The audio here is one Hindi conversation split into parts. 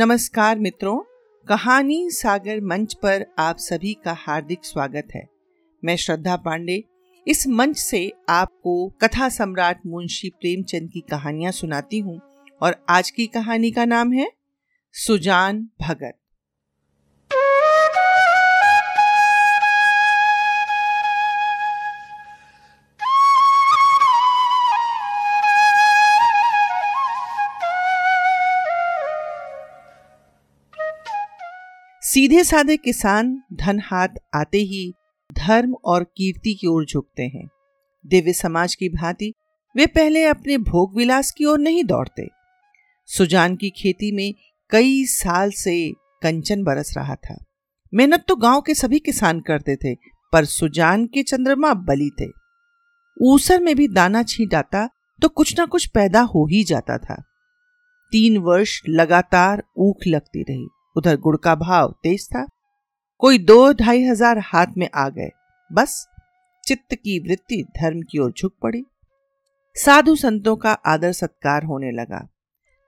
नमस्कार मित्रों, कहानी सागर मंच पर आप सभी का हार्दिक स्वागत है। मैं श्रद्धा पांडे, इस मंच से आपको कथा सम्राट मुंशी प्रेमचंद की कहानियाँ सुनाती हूँ और आज की कहानी का नाम है, सुजान भगत। सीधे साधे किसान धन हाथ आते ही धर्म और कीर्ति की ओर झुकते हैं। दिव्य समाज की भांति वे पहले अपने भोग विलास की ओर नहीं दौड़ते। सुजान की खेती में कई साल से कंचन बरस रहा था। मेहनत तो गाँव के सभी किसान करते थे, पर सुजान के चंद्रमा बली थे। ऊसर में भी दाना छींट आता तो कुछ ना कुछ पैदा हो ही जाता था। तीन वर्ष लगातार ऊख लगती रही। उधर गुड़ का भाव तेज था। कोई दो ढाई हज़ार हाथ में आ गए। बस चित्त की वृत्ति धर्म की ओर झुक पड़ी। साधु संतों का आदर सत्कार होने लगा।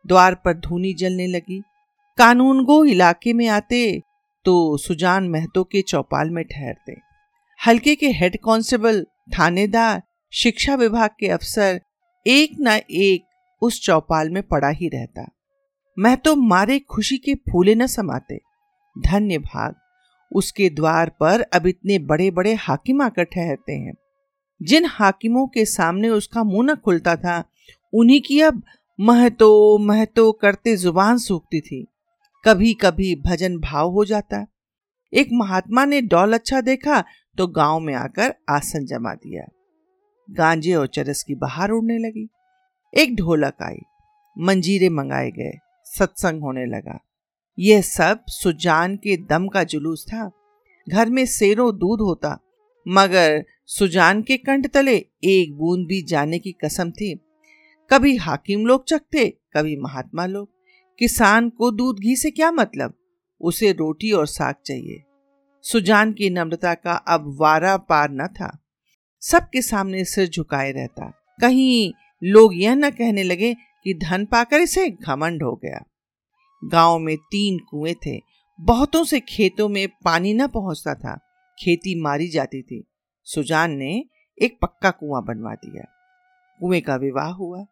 द्वार पर धूनी जलने लगी। कानून गो इलाके में आते तो सुजान महतो के चौपाल में ठहरते। हल्के के हेड कांस्टेबल, थानेदार, शिक्षा विभाग के अफसर एक न एक उस चौपाल में पड़ा ही रहता। मैं तो मारे खुशी के फूले न समाते। धन्य भाग उसके द्वार पर अब इतने बड़े बड़े हाकिम आकर ठहरते हैं। जिन हाकिमों के सामने उसका मुँह न खुलता था, उन्हीं की अब महतो महतो करते ज़ुबान सूखती थी। कभी कभी भजन भाव हो जाता। एक महात्मा ने डॉल अच्छा देखा तो गाँव में आकर आसन जमा दिया। गांजे और चरस की बाहर उड़ने लगी। एक ढोलक आई। मंजीरे मंगाए गए। सत्संग होने लगा। यह सब सुजान के दम का जुलूस था। घर में सेरो दूध होता, मगर सुजान के कंठ तले एक बूंद भी जाने की कसम थी। कभी हाकिम लोग चखते, कभी महात्मा लोग। किसान को दूध घी से क्या मतलब? उसे रोटी और साग चाहिए। सुजान की नम्रता का अब वारा पार न था। सबके सामने सिर झुकाए रहता। कहीं लोग यह न कहने लगे कि धन पाकर इसे घमंड हो गया। गाँव में तीन कुएँ थे। बहुतों से खेतों में पानी न पहुँचता था। खेती मारी जाती थी। सुजान ने एक पक्का कुआँ बनवा दिया। कुएँ का विवाह हुआ,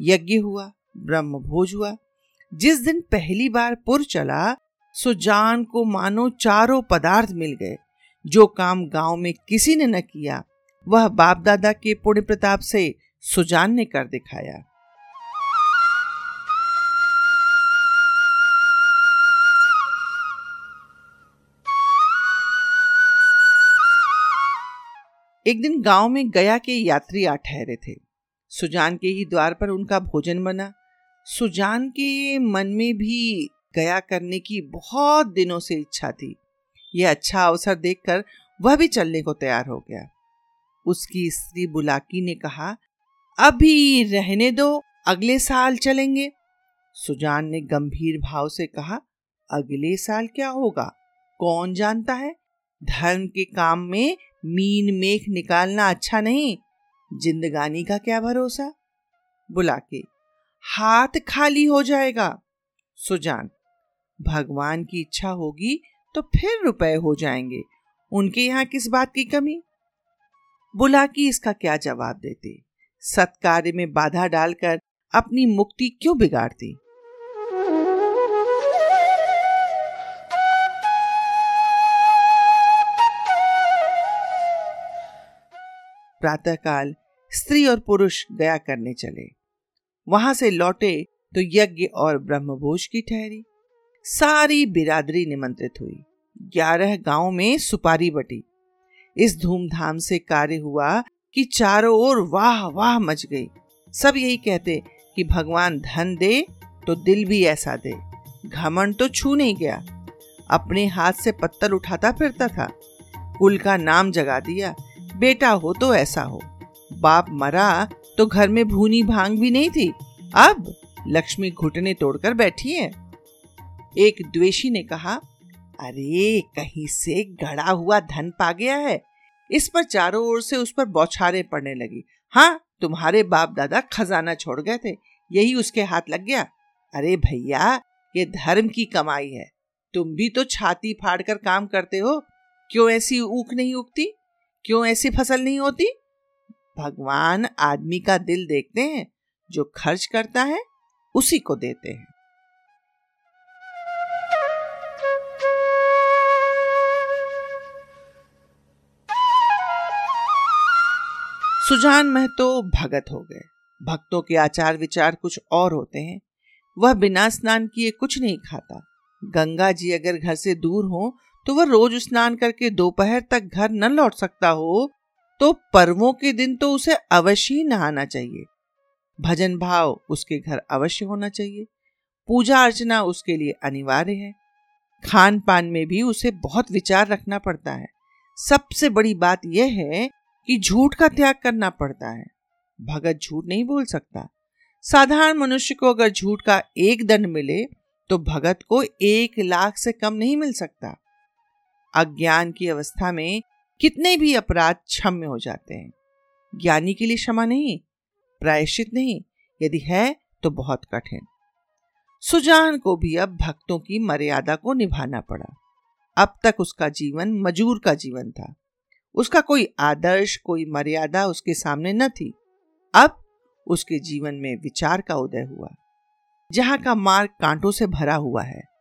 यज्ञ हुआ ब्रह्म भोज हुआ। जिस दिन पहली बार पुर चला, सुजान को मानो चारों पदार्थ मिल गए। जो काम गाँव में किसी ने न किया, वह बाप दादा के पुण्य प्रताप से सुजान ने कर दिखाया। एक दिन गाँव में गया के यात्री आ ठहरे थे। सुजान के ही द्वार पर उनका भोजन बना। सुजान के मन में भी गया करने की बहुत दिनों से इच्छा थी। यह अच्छा अवसर देखकर वह भी चलने को तैयार हो गया। उसकी स्त्री बुलाकी ने कहा, अभी रहने दो, अगले साल चलेंगे। सुजान ने गंभीर भाव से कहा, अगले साल क्या होगा? कौन जानता है? धर्म के काम में मीन मेख निकालना अच्छा नहीं, जिंदगानी का क्या भरोसा? बुला के, हाथ खाली हो जाएगा। सुजान, भगवान की इच्छा होगी तो फिर रुपए हो जाएँगे। उनके यहाँ किस बात की कमी? बुला की इसका क्या जवाब देते? सत्कार्य में बाधा डालकर अपनी मुक्ति क्यों बिगाड़ती? प्रातःकाल स्त्री और पुरुष गया करने चले। वहाँ से लौटे तो यज्ञ और ब्रह्मभोज की ठहरी। सारी बिरादरी निमंत्रित हुई। ग्यारह गाँव में सुपारी बटी। इस धूमधाम से कार्य हुआ कि चारों ओर वाह वाह मच गई। सब यही कहते कि भगवान धन दे तो दिल भी ऐसा दे। घमंड तो छू नहीं गया। अपने हाथ से पत्थर उठाता फिरता था। कुल का नाम जगा दिया बेटा हो तो ऐसा हो। बाप मरा तो घर में भूनी भाँग भी नहीं थी। अब लक्ष्मी घुटने तोड़कर बैठी है। एक द्वेषी ने कहा, अरे, कहीं से गड़ा हुआ धन पा गया है। इस पर चारों ओर से उस पर बौछारे पड़ने लगी। हाँ तुम्हारे बाप दादा खजाना छोड़ गए थे। यही उसके हाथ लग गया। अरे भैया, ये धर्म की कमाई है। तुम भी तो छाती फाड़ कर काम करते हो। क्यों ऐसी ऊख नहीं उगती? क्यों ऐसी फ़सल नहीं होती? भगवान आदमी का दिल देखते हैं, जो खर्च करता है, उसी को देते हैं। सुजान महतो भगत हो गए। भक्तों के आचार विचार कुछ और होते हैं। वह बिना स्नान किए कुछ नहीं खाता। गंगा जी अगर घर से दूर हो तो वह रोज स्नान करके दोपहर तक घर न लौट सकता हो तो पर्वों के दिन तो उसे अवश्य ही नहाना चाहिए। भजन भाव उसके घर अवश्य होना चाहिए। पूजा अर्चना उसके लिए अनिवार्य है। खान पान में भी उसे बहुत विचार रखना पड़ता है। सबसे बड़ी बात यह है कि झूठ का त्याग करना पड़ता है। भगत झूठ नहीं बोल सकता। साधारण मनुष्य को अगर झूठ का एक दंड मिले तो भगत को एक लाख से कम नहीं मिल सकता। अज्ञान की अवस्था में कितने भी अपराध क्षम्य हो जाते हैं। ज्ञानी के लिए क्षमा नहीं, प्रायश्चित नहीं, यदि है तो बहुत कठिन। सुजान को भी अब भक्तों की मर्यादा को निभाना पड़ा। अब तक उसका जीवन मजूर का जीवन था। उसका कोई आदर्श, कोई मर्यादा उसके सामने न थी। अब उसके जीवन में विचार का उदय हुआ। जहाँ का मार्ग कांटों से भरा हुआ है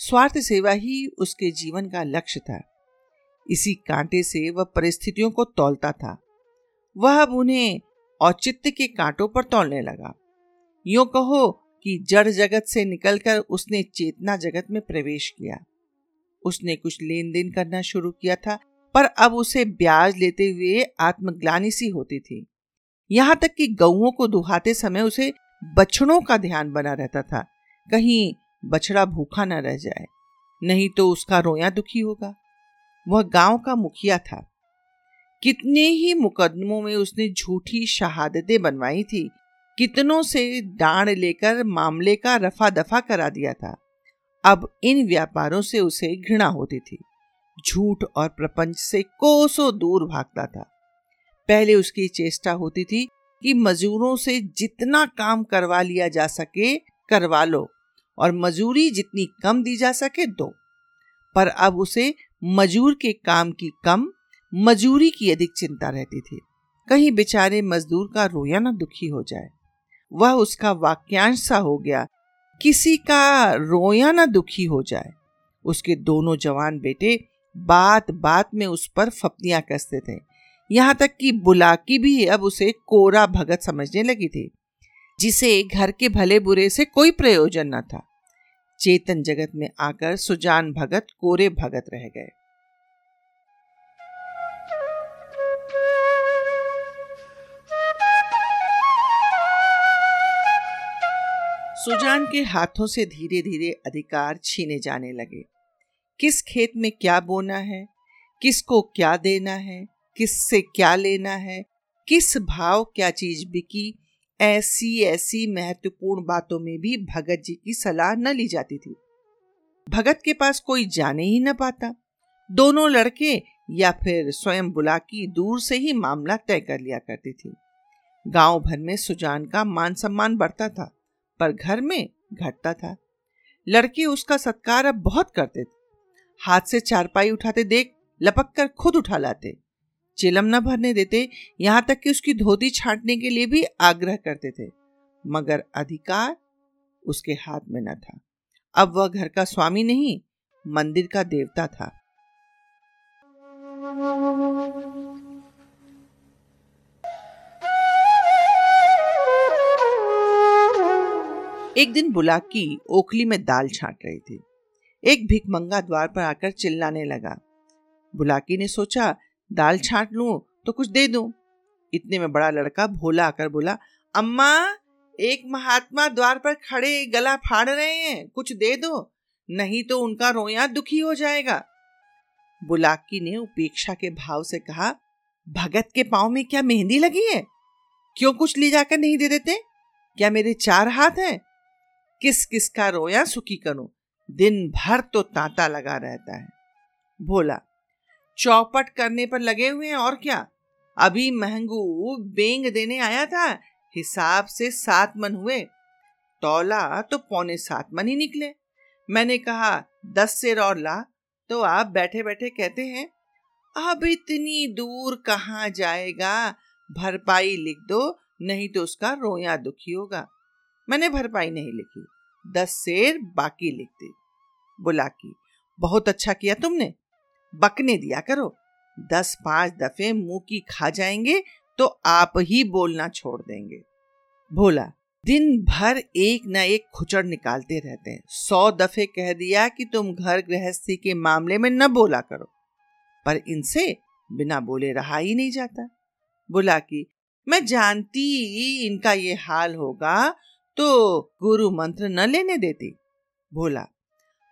स्वार्थ सेवा ही उसके जीवन का लक्ष्य था। इसी कांटे से वह परिस्थितियों को तौलता था। वह अब उन्हें औचित्य के कांटों पर तोलने लगा। यो कहो कि जड़ जगत से निकलकर उसने चेतना जगत में प्रवेश किया। उसने कुछ लेन देन करना शुरू किया था, पर अब उसे ब्याज लेते हुए आत्मग्लानी सी होती थी। यहाँ तक कि गऊओं को दुहाते समय उसे बछड़ों का ध्यान बना रहता था। कहीं बछड़ा भूखा न रह जाए, नहीं तो उसका रोया दुखी होगा। वह गाँव का मुखिया था। कितने ही मुकदमों में उसने झूठी शहादतें बनवाई थी, कितनों से डांड लेकर मामले का रफा दफ़ा करा दिया था। अब इन व्यापारों से उसे घृणा होती थी। झूठ और प्रपंच से कोसों दूर भागता था। पहले उसकी चेष्टा होती थी कि मजदूरों से जितना काम करवा लिया जा सके, करवा लो। और मजूरी जितनी कम दी जा सके दो। पर अब उसे मजूर के काम की कम, मजूरी की अधिक चिंता रहती थी। कहीं बेचारे मजदूर का रोया ना दुखी हो जाए। वह उसका वाक्यांश सा हो गया, किसी का रोया ना दुखी हो जाए। उसके दोनों जवान बेटे बात बात में उस पर फपतियाँ कसते थे। यहाँ तक कि बुलाकी भी अब उसे कोरा भगत समझने लगी थी, जिसे घर के भले बुरे से कोई प्रयोजन न था। चेतन जगत में आकर सुजान भगत, कोरे भगत रह गए। सुजान के हाथों से धीरे धीरे अधिकार छीने जाने लगे। किस खेत में क्या बोना है? किसको क्या देना है? किससे क्या लेना है? किस भाव क्या चीज़ बिकी? ऐसी ऐसी महत्वपूर्ण बातों में भी भगत जी की सलाह न ली जाती थी। भगत के पास कोई जाने ही न पाता। दोनों लड़के या फिर स्वयं बुलाकी दूर से ही मामला तय कर लिया करती थी। गाँव भर में सुजान का मान सम्मान बढ़ता था, पर घर में घटता था। लड़के उसका सत्कार अब बहुत करते थे। हाथ से चारपाई उठाते देख लपक कर खुद उठा लाते। चिलम न भरने देते, यहाँ तक कि उसकी धोती छांटने के लिए भी आग्रह करते थे। मगर अधिकार उसके हाथ में न था। अब वह घर का स्वामी नहीं, मंदिर का देवता था। एक दिन बुलाकी ओखली में दाल छाट रही थी। एक भिकमंगा द्वार पर आकर चिल्लाने लगा। बुलाकी ने सोचा दाल छाट लूँ तो कुछ दे दूँ? इतने में बड़ा लड़का भोला आकर बोला, अम्मा, एक महात्मा द्वार पर खड़े गला फाड़ रहे हैं, कुछ दे दो, नहीं तो उनका रोया दुखी हो जाएगा। बुलाकी ने उपेक्षा के भाव से कहा, भगत के पाँव में क्या मेहंदी लगी है? क्यों कुछ ले जाकर नहीं दे देते? क्या मेरे चार हाथ हैं? किस किस का रोया सुखी करूँ? दिन भर तो तांता लगा रहता है। भोला चौपट करने पर लगे हुए हैं, और क्या? अभी महंगू बेंग देने आया था, हिसाब से सात मन हुए। तौला तो पौने सात मन ही निकले। मैंने कहा, दस सेर और ला। तो आप बैठे बैठे कहते हैं, अब इतनी दूर कहाँ जाएगा? भरपाई लिख दो, नहीं तो उसका रोया दुखी होगा। मैंने भरपाई नहीं लिखी, दस शेर बाकी लिख दी। बुलाकी बहुत अच्छा किया तुमने। बकने दिया करो। दस पाँच दफे मुँह की खा जाएँगे तो आप ही बोलना छोड़ देंगे। भोला, दिन भर एक न एक खुचड़ निकालते रहते हैं। सौ दफे कह दिया कि तुम घर गृहस्थी के मामले में न बोला करो। पर इनसे बिना बोले रहा ही नहीं जाता। बोला की, मैं जानती इनका ये हाल होगा तो गुरु मंत्र न लेने देती। बोला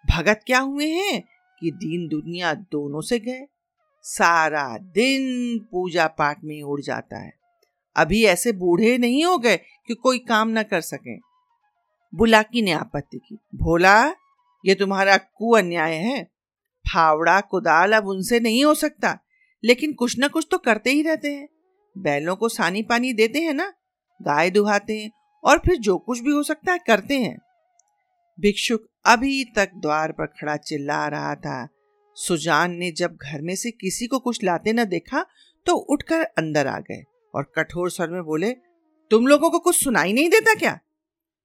भगत क्या हुए हैं? कि दीन दुनिया दोनों से गए। सारा दिन पूजा पाठ में उड़ जाता है। अभी ऐसे बूढ़े नहीं हो गए कि कोई काम ना कर सके। बुलाकी ने आपत्ति की, भोला, ये तुम्हारा कु अन्याय है। फावड़ा, कुदाल अब उनसे नहीं हो सकता, लेकिन कुछ ना कुछ तो करते ही रहते हैं। बैलों को सानी पानी देते हैं ना, गाय दुहाते हैं और फिर जो कुछ भी हो सकता है करते हैं। भिक्षुक अभी तक द्वार पर खड़ा चिल्ला रहा था। सुजान ने जब घर में से किसी को कुछ लाते न देखा तो उठकर अंदर आ गए और कठोर स्वर में बोले, तुम लोगों को कुछ सुनाई नहीं देता क्या?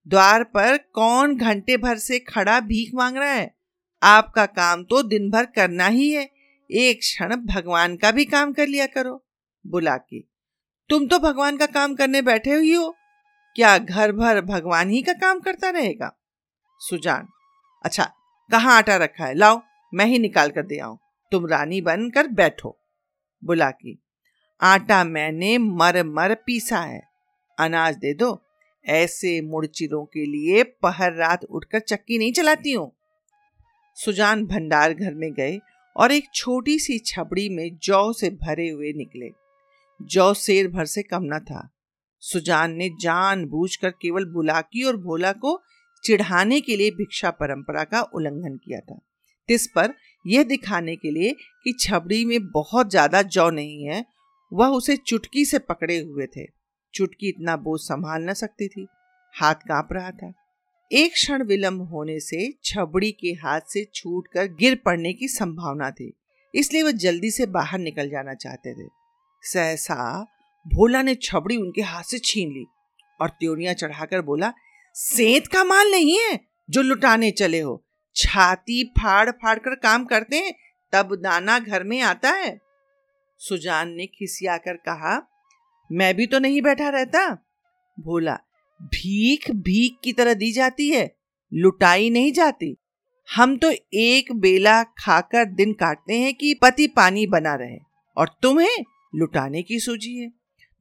द्वार पर कौन घंटे भर से खड़ा भीख मांग रहा है? आपका काम तो दिन भर करना ही है। एक क्षण भगवान का भी काम कर लिया करो। बुला के, तुम तो भगवान का काम करने बैठे हुई हो। क्या घर भर भगवान ही का काम करता रहेगा? सुजान अच्छा कहाँ आटा रखा है? लाओ, मैं ही निकाल कर दे आऊँ। तुम रानी बनकर बैठो। बुला की, आटा मैंने मर मर पीसा है। अनाज दे दो। ऐसे मुड़चिरों के लिए पहर रात उठकर चक्की नहीं चलाती हूँ। सुजान भंडार घर में गए और एक छोटी सी छबड़ी में जौ से भरे हुए निकले। जौ शेर भर से कम न था। सुजान ने जान कर केवल बुलाकी और भोला को चिढ़ाने के लिए भिक्षा परंपरा का उल्लंघन किया था। तिस पर यह दिखाने के लिए कि छबड़ी में बहुत ज़्यादा जौ नहीं है, वह उसे चुटकी से पकड़े हुए थे। चुटकी इतना बोझ संभाल न सकती थी। हाथ काँप रहा था। एक क्षण विलंब होने से छबड़ी के हाथ से छूटकर गिर पड़ने की संभावना थी, इसलिए वह जल्दी से बाहर निकल जाना चाहते थे। सहसा भोला ने छबड़ी उनके हाथ से छीन ली और त्योरिया चढ़ाकर बोला सेत का माल नहीं है जो लुटाने चले हो। छाती फाड़ फाड़ कर काम करते हैं, तब दाना घर में आता है। सुजान ने खिसिया कर कहा, मैं भी तो नहीं बैठा रहता। भोला भीख भीख की तरह दी जाती है, लुटाई नहीं जाती। हम तो एक बेला खाकर दिन काटते हैं कि पति पानी बना रहे, और तुम्हें लुटाने की सूझी है।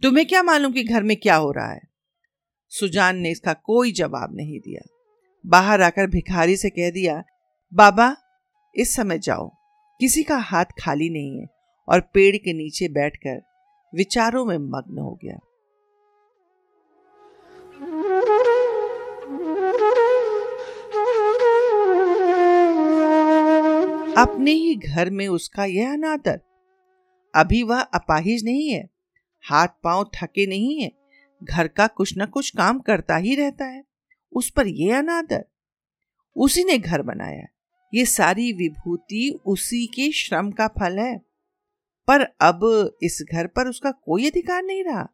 तुम्हें क्या मालूम कि घर में क्या हो रहा है? सुजान ने इसका कोई जवाब नहीं दिया। बाहर आकर भिखारी से कह दिया, बाबा, इस समय जाओ। किसी का हाथ खाली नहीं है और पेड़ के नीचे बैठकर विचारों में मग्न हो गया। अपने ही घर में उसका यह अनादर। अभी वह अपाहिज नहीं है। हाथ पाँव थके नहीं है। घर का कुछ ना कुछ काम करता ही रहता है। उस पर यह अनादर। उसी ने घर बनाया। ये सारी विभूति उसी के श्रम का फल है। पर अब इस घर पर उसका कोई अधिकार नहीं रहा।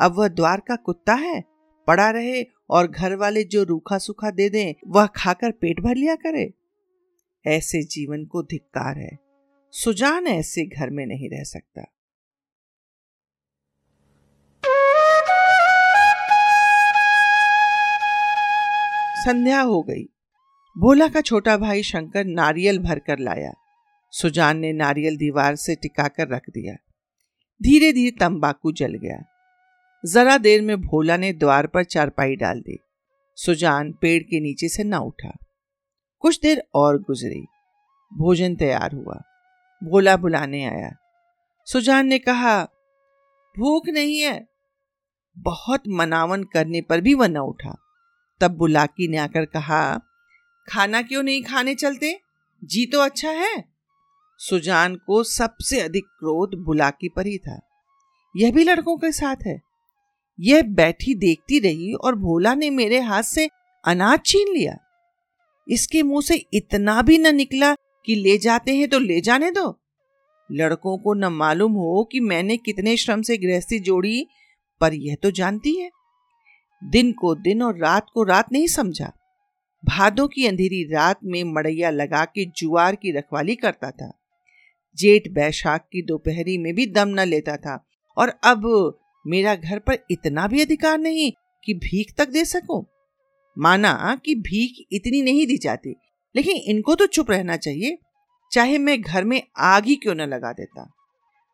अब वह द्वार का कुत्ता है। पड़ा रहे और घर वाले जो रूखा सूखा दे दें, वह खाकर पेट भर लिया करे। ऐसे जीवन को धिक्कार है। सुजान ऐसे घर में नहीं रह सकता। संध्या हो गई। भोला का छोटा भाई शंकर नारियल भर कर लाया। सुजान ने नारियल दीवार से टिकाकर रख दिया। धीरे धीरे तंबाकू जल गया। जरा देर में भोला ने द्वार पर चारपाई डाल दी। सुजान पेड़ के नीचे से न उठा। कुछ देर और गुजरी। भोजन तैयार हुआ। भोला बुलाने आया। सुजान ने कहा, भूख नहीं है। बहुत मनावन करने पर भी वह न उठा। तब बुलाकी ने आकर कहा, खाना क्यों नहीं खाने चलते? जी तो अच्छा है। सुजान को सबसे अधिक क्रोध बुलाकी पर ही था। यह भी लड़कों के साथ है। यह बैठी देखती रही और भोला ने मेरे हाथ से अनाज छीन लिया। इसके मुँह से इतना भी न निकला कि ले जाते हैं तो ले जाने दो। लड़कों को न मालूम हो कि मैंने कितने श्रम से गृहस्थी जोड़ी, पर यह तो जानती है। दिन को दिन और रात को रात नहीं समझा। भादों की अंधेरी रात में मड़ैया लगा के जुआर की रखवाली करता था। जेठ बैशाख की दोपहरी में भी दम न लेता था और अब मेरा घर पर इतना भी अधिकार नहीं कि भीख तक दे सकूँ। माना कि भीख इतनी नहीं दी जाती, लेकिन इनको तो चुप रहना चाहिए। चाहे मैं घर में आग ही क्यों न लगा देता।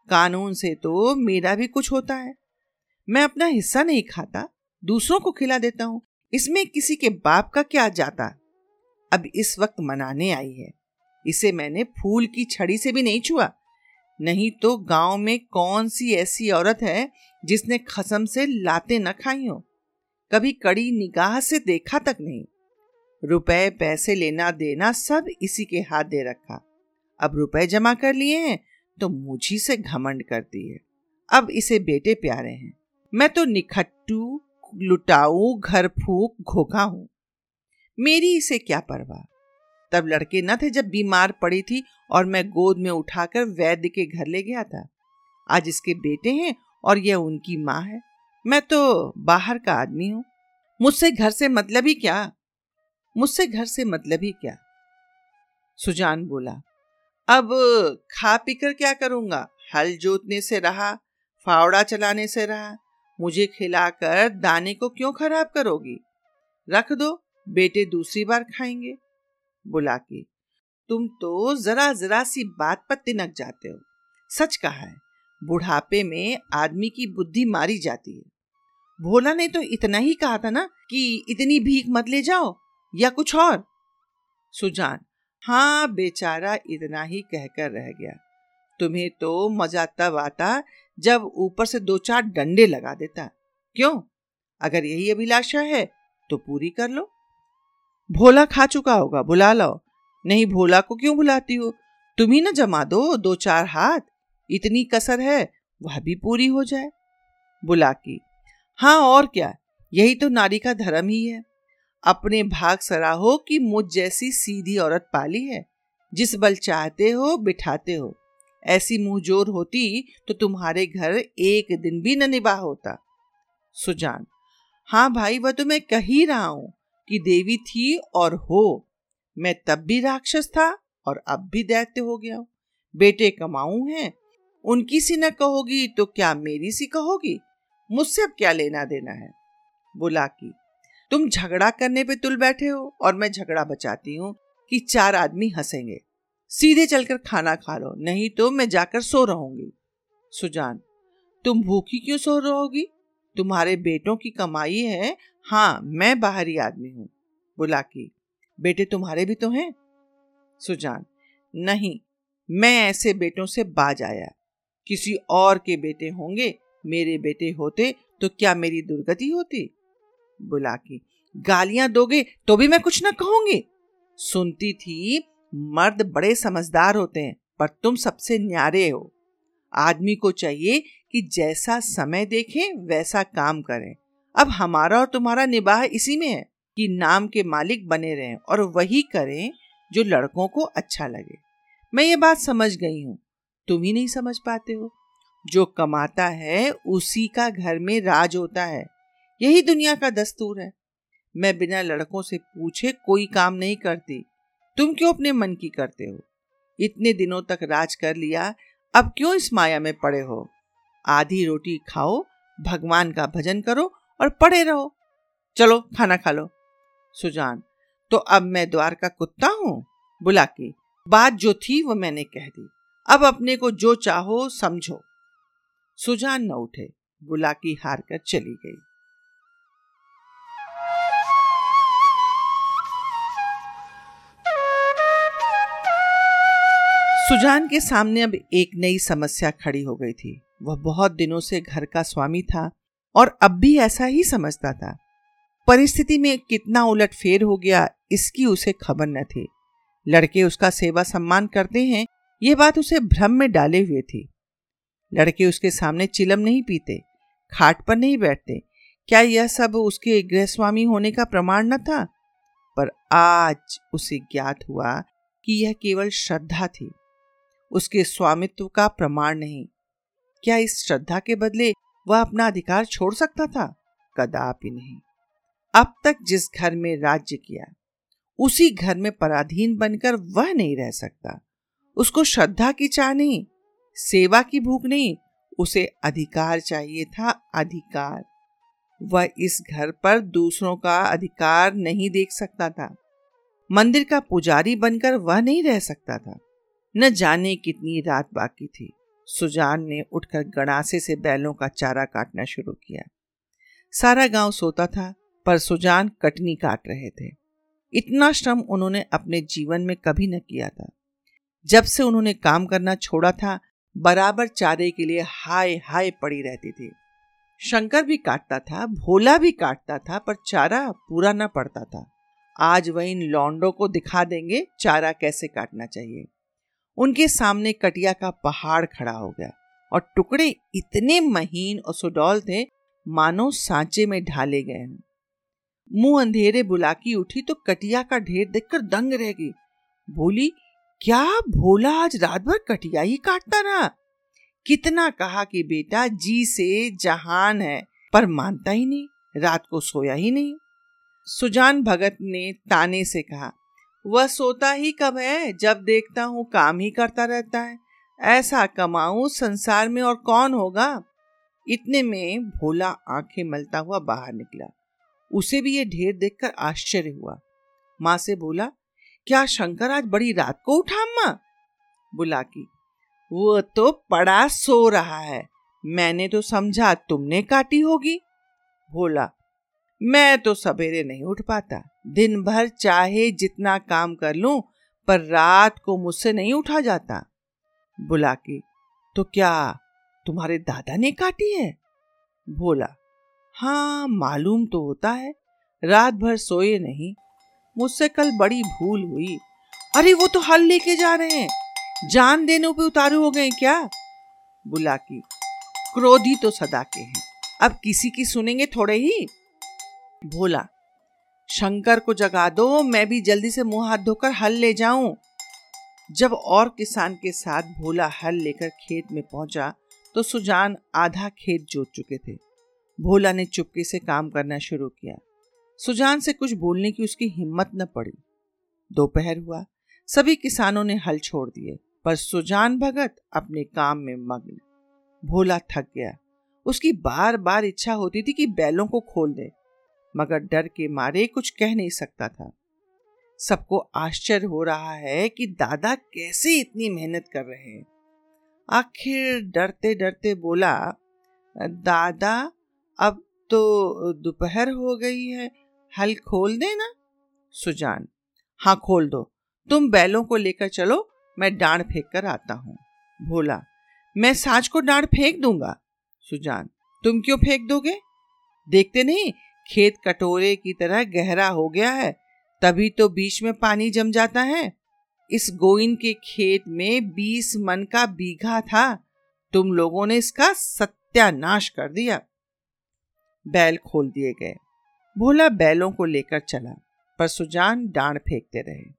कानून से तो मेरा भी कुछ होता है। मैं अपना हिस्सा नहीं खाता दूसरों को खिला देता हूँ। इसमें किसी के बाप का क्या जाता? अब इस वक्त मनाने आई है। इसे मैंने फूल की छड़ी से भी नहीं छुआ। नहीं तो गाँव में कौन सी ऐसी औरत है जिसने खसम से लाते न खाई हो? कभी कड़ी निगाह से देखा तक नहीं। रुपए पैसे लेना देना सब इसी के हाथ दे रखा। अब रुपए जमा कर लिए हैं तो मुझी से घमंड करती है। अब इसे बेटे प्यारे हैं। मैं तो निखट्टू लुटाऊ, घर फूक हूँ। मेरी इसे क्या परवाह? तब लड़के न थे जब बीमार पड़ी थी और मैं गोद में उठाकर वैद्य के घर ले गया था। आज इसके बेटे हैं और यह उनकी माँ है। मैं तो बाहर का आदमी हूँ। मुझसे घर से मतलब ही क्या? मुझसे घर से मतलब ही क्या? सुजान बोला, अब खा पीकर क्या करूँगा? हल जोतने से रहा, फावड़ा चलाने से रहा मुझे खिलाकर दाने को क्यों खराब करोगी? रख दो, बेटे दूसरी बार खाएँगे। बुला के, तुम तो जरा जरा सी बात पर तिनक जाते हो। सच कहा है, बुढ़ापे में आदमी की बुद्धि मारी जाती है। भोला ने तो इतना ही कहा था ना कि इतनी भीख मत ले जाओ, या कुछ और? सुजान हाँ बेचारा इतना ही कहकर रह गया। तुम्हें तो मज़ा तब आता जब ऊपर से दो चार डंडे लगा देता क्यों? अगर यही अभिलाषा है तो पूरी कर लो। भोला खा चुका होगा, बुला लो नहीं, भोला को क्यों बुलाती हो? तुम ही ना जमा दो दो चार हाथ। इतनी कसर है, वह भी पूरी हो जाए। बुला की हाँ और क्या? यही तो नारी का धर्म ही है। अपने भाग सराहो कि मुझ जैसी सीधी औरत पाली है। जिस बल चाहते हो, बिठाते हो। ऐसी मुंहजोर होती तो तुम्हारे घर एक दिन भी न निभा होता। सुजान हाँ भाई, वह तो मैं कह ही रहा हूँ कि देवी थी और हो। मैं तब भी राक्षस था और अब भी दैत्य हो गया बेटे कमाऊ हैं, उनकी सी न कहोगी तो क्या मेरी सी कहोगी? मुझसे अब क्या लेना देना है? बुला की, तुम झगड़ा करने पे तुल बैठे हो और मैं झगड़ा बचाती हूँ कि चार आदमी हंसेंगे। सीधे चलकर खाना खा लो नहीं तो मैं जाकर सो रहूँगी। सुजान, तुम भूखी क्यों सो रहोगी? तुम्हारे बेटों की कमाई है। हाँ मैं बाहरी आदमी हूँ। बुला की, बेटे तुम्हारे भी तो हैं? सुजान, नहीं, मैं ऐसे बेटों से बाज आया। किसी और के बेटे होंगे, मेरे बेटे होते तो क्या मेरी दुर्गति होती? बुला की, गालियाँ दोगे तो भी मैं कुछ ना कहूँगी। सुनती थी मर्द बड़े समझदार होते हैं, पर तुम सबसे न्यारे हो। आदमी को चाहिए कि जैसा समय देखे, वैसा काम करें। अब हमारा और तुम्हारा निबाह इसी में है कि नाम के मालिक बने रहें और वही करें जो लड़कों को अच्छा लगे। मैं ये बात समझ गई हूँ। तुम ही नहीं समझ पाते हो। जो कमाता है, उसी का घर में राज होता है। यही दुनिया का दस्तूर है। मैं बिना लड़कों से पूछे कोई काम नहीं करती। तुम क्यों अपने मन की करते हो? इतने दिनों तक राज कर लिया, अब क्यों इस माया में पड़े हो? आधी रोटी खाओ, भगवान का भजन करो और पड़े रहो। चलो, खाना खा लो। सुजान तो अब मैं द्वार का कुत्ता हूँ? बुला के, बात जो थी वो मैंने कह दी। अब अपने को जो चाहो समझो। सुजान न उठे, बुला की हार कर चली गई। सुजान के सामने अब एक नई समस्या खड़ी हो गई थी। वह बहुत दिनों से घर का स्वामी था और अब भी ऐसा ही समझता था। परिस्थिति में कितना उलट फेर हो गया, इसकी उसे खबर न थी। लड़के उसका सेवा सम्मान करते हैं, ये बात उसे भ्रम में डाले हुए थी। लड़के उसके सामने चिलम नहीं पीते, खाट पर नहीं बैठते। क्या यह सब उसके गृह स्वामी होने का प्रमाण न था? पर आज उसे ज्ञात हुआ कि यह केवल श्रद्धा थी। उसके स्वामित्व का प्रमाण नहीं। क्या इस श्रद्धा के बदले वह अपना अधिकार छोड़ सकता था? कदापि नहीं। अब तक जिस घर में राज्य किया, उसी घर में पराधीन बनकर वह नहीं रह सकता। उसको श्रद्धा की चाह नहीं, सेवा की भूख नहीं, उसे अधिकार चाहिए था अधिकार। वह इस घर पर दूसरों का अधिकार नहीं देख सकता था। मंदिर का पुजारी बनकर वह नहीं रह सकता था। न जाने कितनी रात बाकी थी। सुजान ने उठकर गणासे से बैलों का चारा काटना शुरू किया। सारा गाँव सोता था, पर सुजान कटनी काट रहे थे। इतना श्रम उन्होंने अपने जीवन में कभी न किया था। जब से उन्होंने काम करना छोड़ा था, बराबर चारे के लिए हाय हाय पड़ी रहती थी। शंकर भी काटता था, भोला भी काटता था, पर चारा पूरा न पड़ता था। आज वह इन लौंडों को दिखा देंगे, चारा कैसे काटना चाहिए। उनके सामने कटिया का पहाड़ खड़ा हो गया और टुकड़े इतने महीन और सुडौल थे, मानो सांचे में ढाले गए मुँह अंधेरे बुलाकी उठी तो कटिया का ढेर देखकर दंग रह गई। बोली, क्या भोला आज रात भर कटिया ही काटता रहा? कितना कहा कि बेटा जी से जहान है, पर मानता ही नहीं, रात को सोया ही नहीं। सुजान भगत ने ताने से कहा वह सोता ही कब है, जब देखता हूँ काम ही करता रहता है। ऐसा कमाऊ संसार में और कौन होगा? इतने में भोला आँखें मलता हुआ बाहर निकला। उसे भी ये ढेर देखकर आश्चर्य हुआ। माँ से बोला, क्या शंकर आज बड़ी रात को उठा, अम्मा? बुला की, वो तो पड़ा सो रहा है। मैंने तो समझा तुमने काटी होगी। भोला मैं तो सवेरे नहीं उठ पाता। दिन भर चाहे जितना काम कर लूँ, पर रात को मुझसे नहीं उठा जाता। बुला के तो क्या तुम्हारे दादा ने काटी है? भोला हाँ मालूम तो होता है। रात भर सोए नहीं। मुझसे कल बड़ी भूल हुई। अरे, वो तो हल लेके जा रहे हैं। जान देने पे उतारू हो गए क्या? बुला की, क्रोधी तो सदा के हैं। अब किसी की सुनेंगे थोड़े ही। भोला शंकर को जगा दो, मैं भी जल्दी से मुँह हाथ धोकर हल ले जाऊँ। जब और किसान के साथ भोला हल लेकर खेत में पहुँचा तो सुजान आधा खेत जोत चुके थे। भोला ने चुपके से काम करना शुरू किया। सुजान से कुछ बोलने की उसकी हिम्मत न पड़ी। दोपहर हुआ, सभी किसानों ने हल छोड़ दिए, पर सुजान भगत अपने काम में मग्न। भोला थक गया। उसकी बार बार इच्छा होती थी कि बैलों को खोल दे। मगर डर के मारे कुछ कह नहीं सकता था। सबको आश्चर्य हो रहा है कि दादा कैसे इतनी मेहनत कर रहे हैं। आखिर डरते डरते बोला, दादा, अब तो दोपहर हो गई है, हल खोल देना? सुजान हाँ खोल दो। तुम बैलों को लेकर चलो, मैं डांड फेंक कर आता हूँ। भोला मैं साँझ को डांड फेंक दूँगा। सुजान, तुम क्यों फेंक दोगे? देखते नहीं खेत कटोरे की तरह गहरा हो गया है, तभी तो बीच में पानी जम जाता है। इस गोइन के खेत में बीस मन का बीघा था। तुम लोगों ने इसका सत्यानाश कर दिया। बैल खोल दिए गए। भोला बैलों को लेकर चला, पर सुजान डांड फेंकते रहे।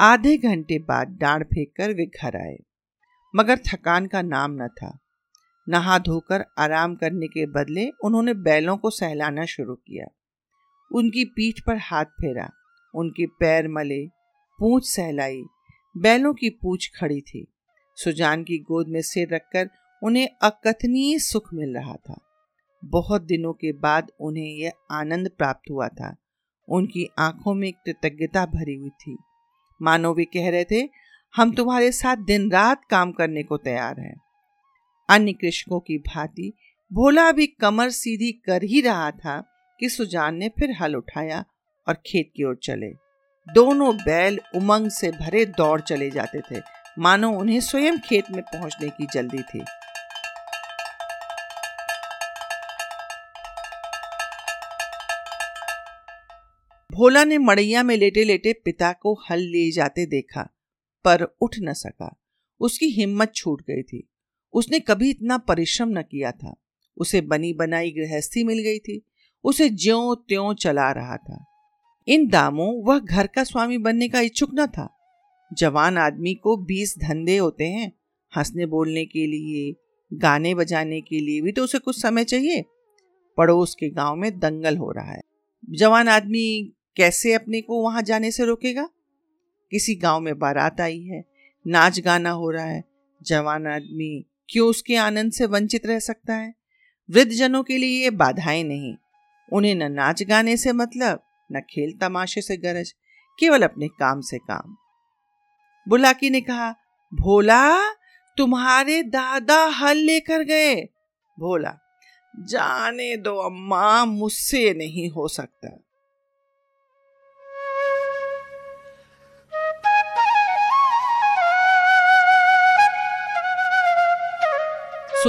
आधे घंटे बाद डांड फेंक कर वे घर आए। मगर थकान का नाम न था। नहा धोकर आराम करने के बदले उन्होंने बैलों को सहलाना शुरू किया। उनकी पीठ पर हाथ फेरा, उनके पैर मले, पूछ सहलाई, बैलों की पूछ खड़ी थी। सुजान की गोद में सिर रखकर उन्हें अकथनीय सुख मिल रहा था। बहुत दिनों के बाद उन्हें यह आनंद प्राप्त हुआ था। उनकी आँखों में कृतज्ञता भरी हुई थी। मानो वे कह रहे थे, हम तुम्हारे साथ दिन रात काम करने को तैयार हैं। अन्य कृषकों की भांति, भोला भी कमर सीधी कर ही रहा था कि सुजान ने फिर हल उठाया और खेत की ओर चले। दोनों बैल उमंग से भरे दौड़ चले जाते थे। मानो उन्हें स्वयं खेत में पहुँचने की जल्दी थी। भोला ने मड़ैया में लेटे लेटे पिता को हल ले जाते देखा, पर उठ न सका। उसकी हिम्मत छूट गई थी। उसने कभी इतना परिश्रम न किया था। उसे बनी बनाई गृहस्थी मिल गई थी। उसे ज्यो त्यों चला रहा था। इन दामों वह घर का स्वामी बनने का इच्छुक न था। जवान आदमी को बीस धंधे होते हैं। हंसने बोलने के लिए, गाने बजाने के लिए भी तो उसे कुछ समय चाहिए। पड़ोस के गाँव में दंगल हो रहा है। जवान आदमी कैसे अपने को वहाँ जाने से रोकेगा? किसी गाँव में बारात आई है। नाच गाना हो रहा है। जवान आदमी क्यों उसके आनंद से वंचित रह सकता है? वृद्ध जनों के लिए ये बाधाएँ नहीं। उन्हें न नाच गाने से मतलब न खेल तमाशे से गरज, केवल अपने काम से काम। बुलाकी ने कहा, भोला, तुम्हारे दादा हल लेकर गए। भोला, जाने दो अम्मा, मुझसे नहीं हो सकता।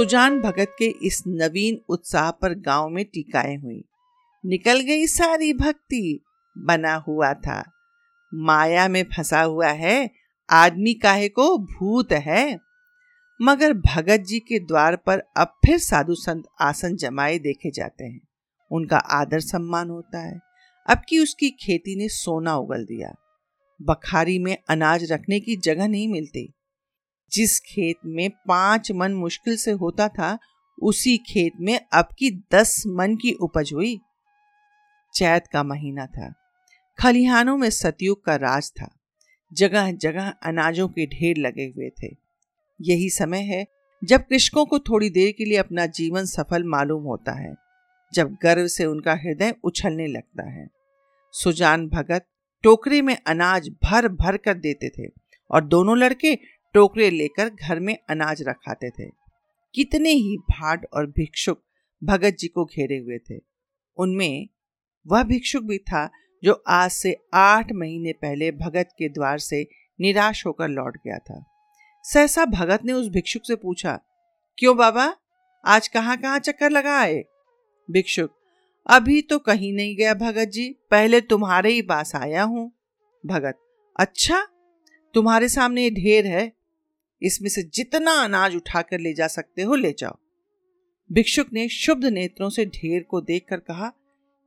सुजान भगत के इस नवीन उत्साह पर गाँव में टीकाएँ हुई। निकल गई सारी भक्ति, बना हुआ था। माया में फंसा हुआ है, आदमी काहे को भूत है। मगर भगत जी के द्वार पर अब फिर साधु संत आसन जमाए देखे जाते हैं। उनका आदर सम्मान होता है। अब की उसकी खेती ने सोना उगल दिया। बखारी में अनाज रखने की जगह नहीं मिलती। जिस खेत में पाँच मन मुश्किल से होता था, उसी खेत में अब की दस मन की उपज हुई। चैत का महीना था। खलिहानों में सतयुग का राज था। जगह जगह अनाजों के ढेर लगे हुए थे। यही समय है जब कृषकों को थोड़ी देर के लिए अपना जीवन सफल मालूम होता है, जब गर्व से उनका हृदय उछलने लगता है। सुजान भगत टोकरे में अनाज भर भर कर देते थे और दोनों लड़के टोकरे लेकर घर में अनाज रखाते थे। कितने ही भाट और भिक्षुक भगत जी को घेरे हुए थे। उनमें वह भिक्षुक भी था जो आज से आठ महीने पहले भगत के द्वार से निराश होकर लौट गया था। सहसा भगत ने उस भिक्षुक से पूछा, क्यों बाबा? आज कहाँ कहाँ चक्कर लगा आए? भिक्षुक, अभी तो कहीं नहीं गया भगत जी, पहले तुम्हारे ही पास आया हूँ। भगत अच्छा तुम्हारे सामने ढेर है इसमें से जितना अनाज उठाकर ले जा सकते हो, ले जाओ। भिक्षुक ने शुभ नेत्रों से ढेर को देखकर कहा,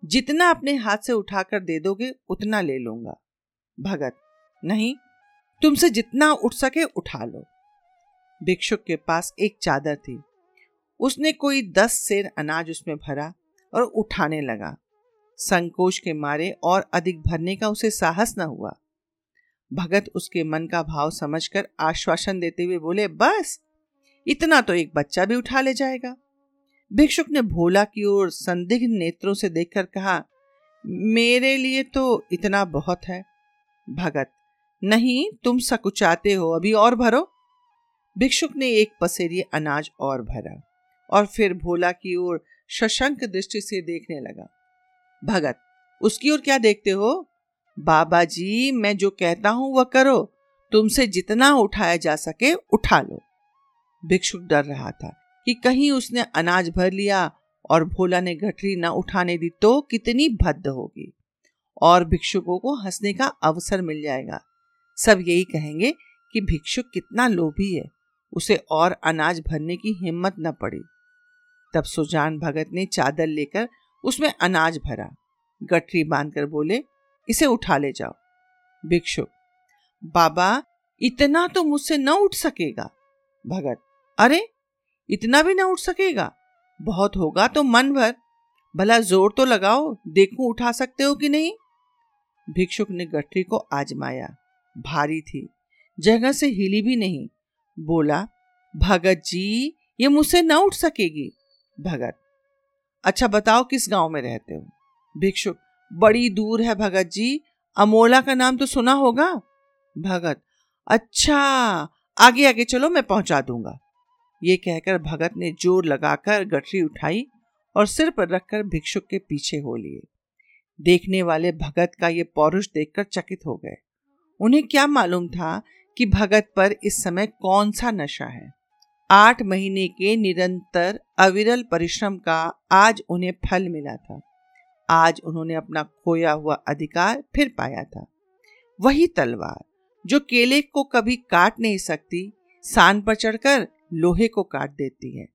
जितना अपने हाथ से उठाकर दे दोगे, उतना ले लूँगा। भगत, नहीं, तुमसे जितना उठ सके, उठा लो। भिक्षुक के पास एक चादर थी। उसने कोई दस सेर अनाज उसमें भरा और उठाने लगा। संकोच के मारे और अधिक भरने का उसे साहस न हुआ। भगत उसके मन का भाव समझकर आश्वासन देते हुए बोले, बस, इतना तो एक बच्चा भी उठा ले जाएगा। भिक्षुक ने भोला की ओर संदिग्ध नेत्रों से देखकर कहा, मेरे लिए तो इतना बहुत है। भगत, नहीं, तुम सकुचाते हो, अभी और भरो। भिक्षुक ने एक पसेरी अनाज और भरा और फिर भोला की ओर सशंक दृष्टि से देखने लगा। भगत, उसकी ओर क्या देखते हो? बाबा जी, मैं जो कहता हूँ, वह करो। तुमसे जितना उठाया जा सके, उठा लो। भिक्षुक डर रहा था कि कहीं उसने अनाज भर लिया और भोला ने गठरी न उठाने दी तो कितनी भद्द होगी। और भिक्षुकों को हंसने का अवसर मिल जाएगा। सब यही कहेंगे कि भिक्षुक कितना लोभी है, उसे और अनाज भरने की हिम्मत न पड़ी। तब सुजान भगत ने चादर लेकर उसमें अनाज भरा। गठरी बांधकर बोले इसे उठा ले जाओ। भिक्षुक बाबा, इतना तो मुझसे न उठ सकेगा। भगत, अरे, इतना भी ना उठ सकेगा? बहुत होगा तो मन भर। भला ज़ोर तो लगाओ, देखूँ उठा सकते हो कि नहीं? भिक्षुक ने गठरी को आजमाया। भारी थी, जगह से हिली भी नहीं। बोला, भगत जी, ये मुझसे न उठ सकेगी। भगत अच्छा बताओ किस गाँव में रहते हो? भिक्षुक बड़ी दूर है भगत जी। अमोला का नाम तो सुना होगा? भगत। अच्छा आगे आगे चलो, मैं पहुँचा दूँगा। ये कहकर भगत ने ज़ोर लगाकर गठरी उठाई और सिर पर रखकर भिक्षुक के पीछे हो लिए। देखने वाले भगत का ये पौरुष देखकर चकित हो गए। उन्हें क्या मालूम था कि भगत पर इस समय कौन सा नशा है? आठ महीने के निरंतर अविरल परिश्रम का आज उन्हें फल मिला था। आज उन्होंने अपना खोया हुआ अधिकार फिर पाया था। वही तलवार, जो केले को कभी काट नहीं सकती, सान पर चढ़कर लोहे को काट देती है।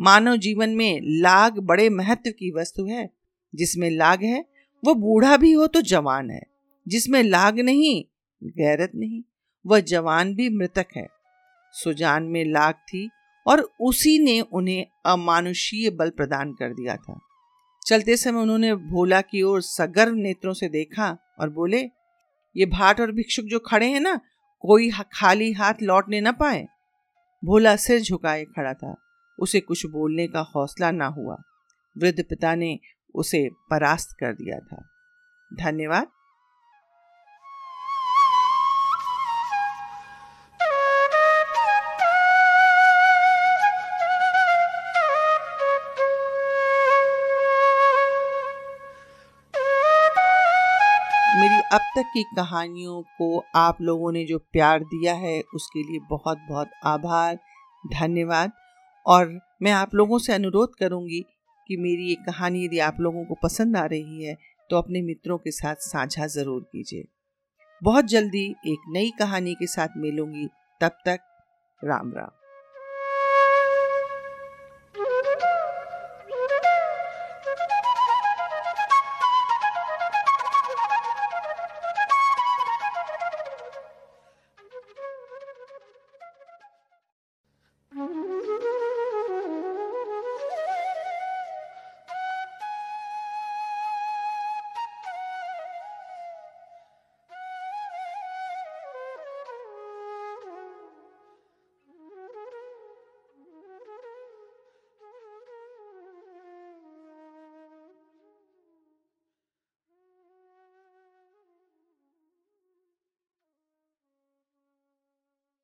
मानव जीवन में लाग बड़े महत्व की वस्तु है। जिसमें लाग है, वो बूढ़ा भी हो तो जवान है। जिसमें लाग नहीं, गैरत नहीं, वह जवान भी मृतक है। सुजान में लाग थी और उसी ने उन्हें अमानुषीय बल प्रदान कर दिया था। चलते समय उन्होंने भोला की ओर सगर्व नेत्रों से देखा और बोले, ये भाट और भिक्षुक जो खड़े हैं ना, कोई खाली हाथ लौटने ना पाए। भोला सिर झुकाए खड़ा था। उसे कुछ बोलने का हौसला ना हुआ। वृद्ध पिता ने उसे परास्त कर दिया था। धन्यवाद। तक की कहानियों को आप लोगों ने जो प्यार दिया है, उसके लिए बहुत बहुत आभार, धन्यवाद। और मैं आप लोगों से अनुरोध करूँगी कि मेरी ये कहानी यदि आप लोगों को पसंद आ रही है तो अपने मित्रों के साथ साझा ज़रूर कीजिए। बहुत जल्दी एक नई कहानी के साथ मिलूँगी। तब तक राम राम।